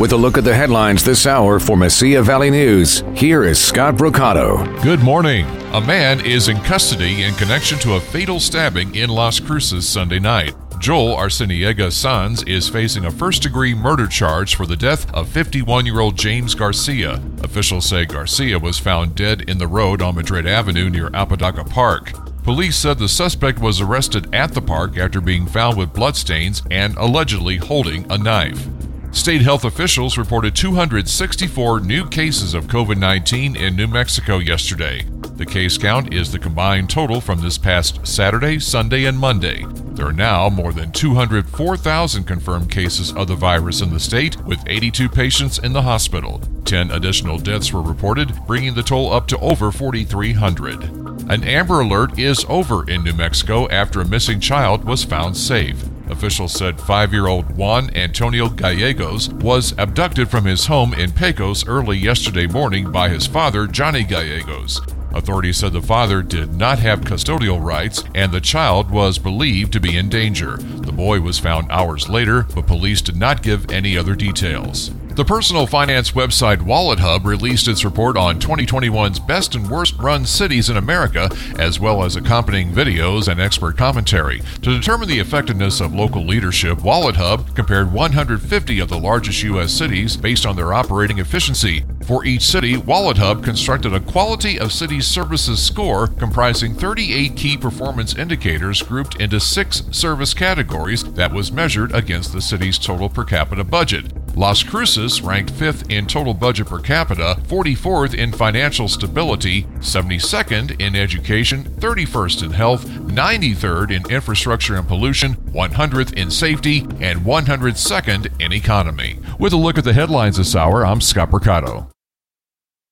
With a look at the headlines this hour for Mesilla Valley News, here is Scott Brocato. Good morning. A man is in custody in connection to a fatal stabbing in Las Cruces Sunday night. Joel Arciniega Sons is facing a first degree murder charge for the death of 51 year old James Garcia. Officials say Garcia was found dead in the road on Madrid Avenue near Apodaca Park. Police said the suspect was arrested at the park after being found with bloodstains and allegedly holding a knife. State health officials reported 264 new cases of COVID 19 in New Mexico yesterday. The case count is the combined total from this past Saturday, Sunday, and Monday. There are now more than 204,000 confirmed cases of the virus in the state, with 82 patients in the hospital. 10 additional deaths were reported, bringing the toll up to over 4,300. An Amber Alert is over in New Mexico after a missing child was found safe. Officials said five year old Juan Antonio Gallegos was abducted from his home in Pecos early yesterday morning by his father, Johnny Gallegos. Authorities said the father did not have custodial rights and the child was believed to be in danger. The boy was found hours later, but police did not give any other details. The personal finance website WalletHub released its report on 2021's best and worst run cities in America, as well as accompanying videos and expert commentary. To determine the effectiveness of local leadership, WalletHub compared 150 of the largest U.S. cities based on their operating efficiency. For each city, WalletHub constructed a Quality of Cities Services score comprising 38 key performance indicators grouped into six service categories that was measured against the city's total per capita budget. Las Cruces ranked 5th in total budget per capita, 44th in financial stability, 72nd in education, 31st in health, 93rd in infrastructure and pollution, 100th in safety, and 102nd in economy. With a look at the headlines this hour, I'm Scott Mercado.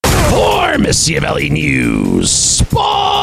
For Valley News Sports,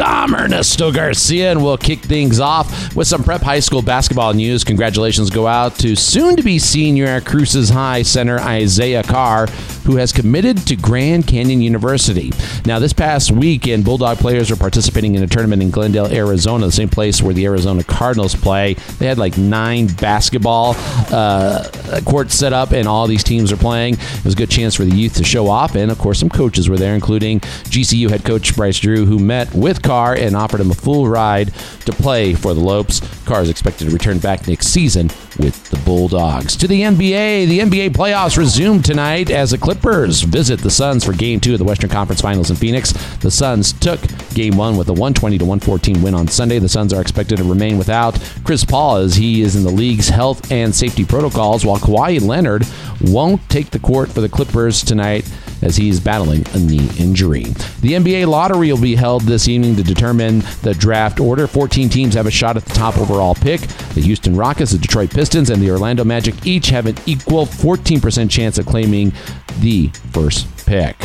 I'm Ernesto Garcia, and we'll kick things off with some prep high school basketball news. Congratulations go out to soon to be senior at Cruces High center Isaiah Carr, who has committed to Grand Canyon University. Now, this past weekend, Bulldog players are participating in a tournament in Glendale, Arizona, the same place where the Arizona Cardinals play. They had like nine basketball uh, Uh, courts set up, and all these teams are playing. It was a good chance for the youth to show off, and of course, some coaches were there, including GCU head coach Bryce Drew, who met with Carr and offered him a full ride to play for the Lopes. Carr is expected to return back next season with the Bulldogs. To the NBA, the NBA playoffs resume tonight as the Clippers visit the Suns for Game Two of the Western Conference Finals in Phoenix. The Suns took Game One with a 120 to 114 win on Sunday. The Suns are expected to remain without Chris Paul as he is in the league's health and safety protocols, while Kawhi Leonard won't take the court for the Clippers tonight as he is battling a knee injury. The NBA lottery will be held this evening to determine the draft order. 14 teams have a shot at the top overall pick. The Houston Rockets, the Detroit Pistons, and the Orlando Magic each have an equal 14% chance of claiming the first pick.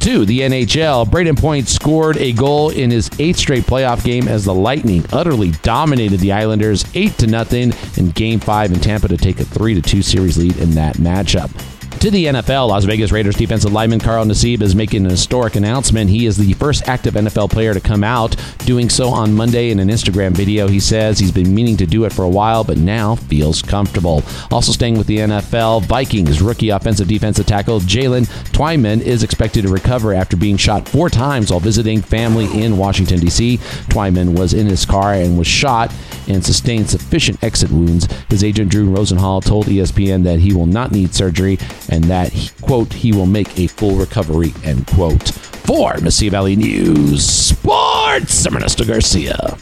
To the NHL, Brayden Point scored a goal in his eighth straight playoff game as the Lightning utterly dominated the Islanders 8 to nothing in Game 5 in Tampa to take a 3 to 2 series lead in that matchup. To the NFL, Las Vegas Raiders defensive lineman Carl Nassib is making an historic announcement. He is the first active NFL player to come out, doing so on Monday in an Instagram video. He says he's been meaning to do it for a while, but now feels comfortable. Also staying with the NFL, Vikings rookie offensive defensive tackle Jaylen Twyman is expected to recover after being shot four times while visiting family in Washington, D.C. Twyman was in his car and was shot and sustained sufficient exit wounds. His agent Drew Rosenhaus told ESPN that he will not need surgery and that, he, quote, he will make a full recovery, end quote. For Mesilla Valley News Sports, I'm Ernesto Garcia.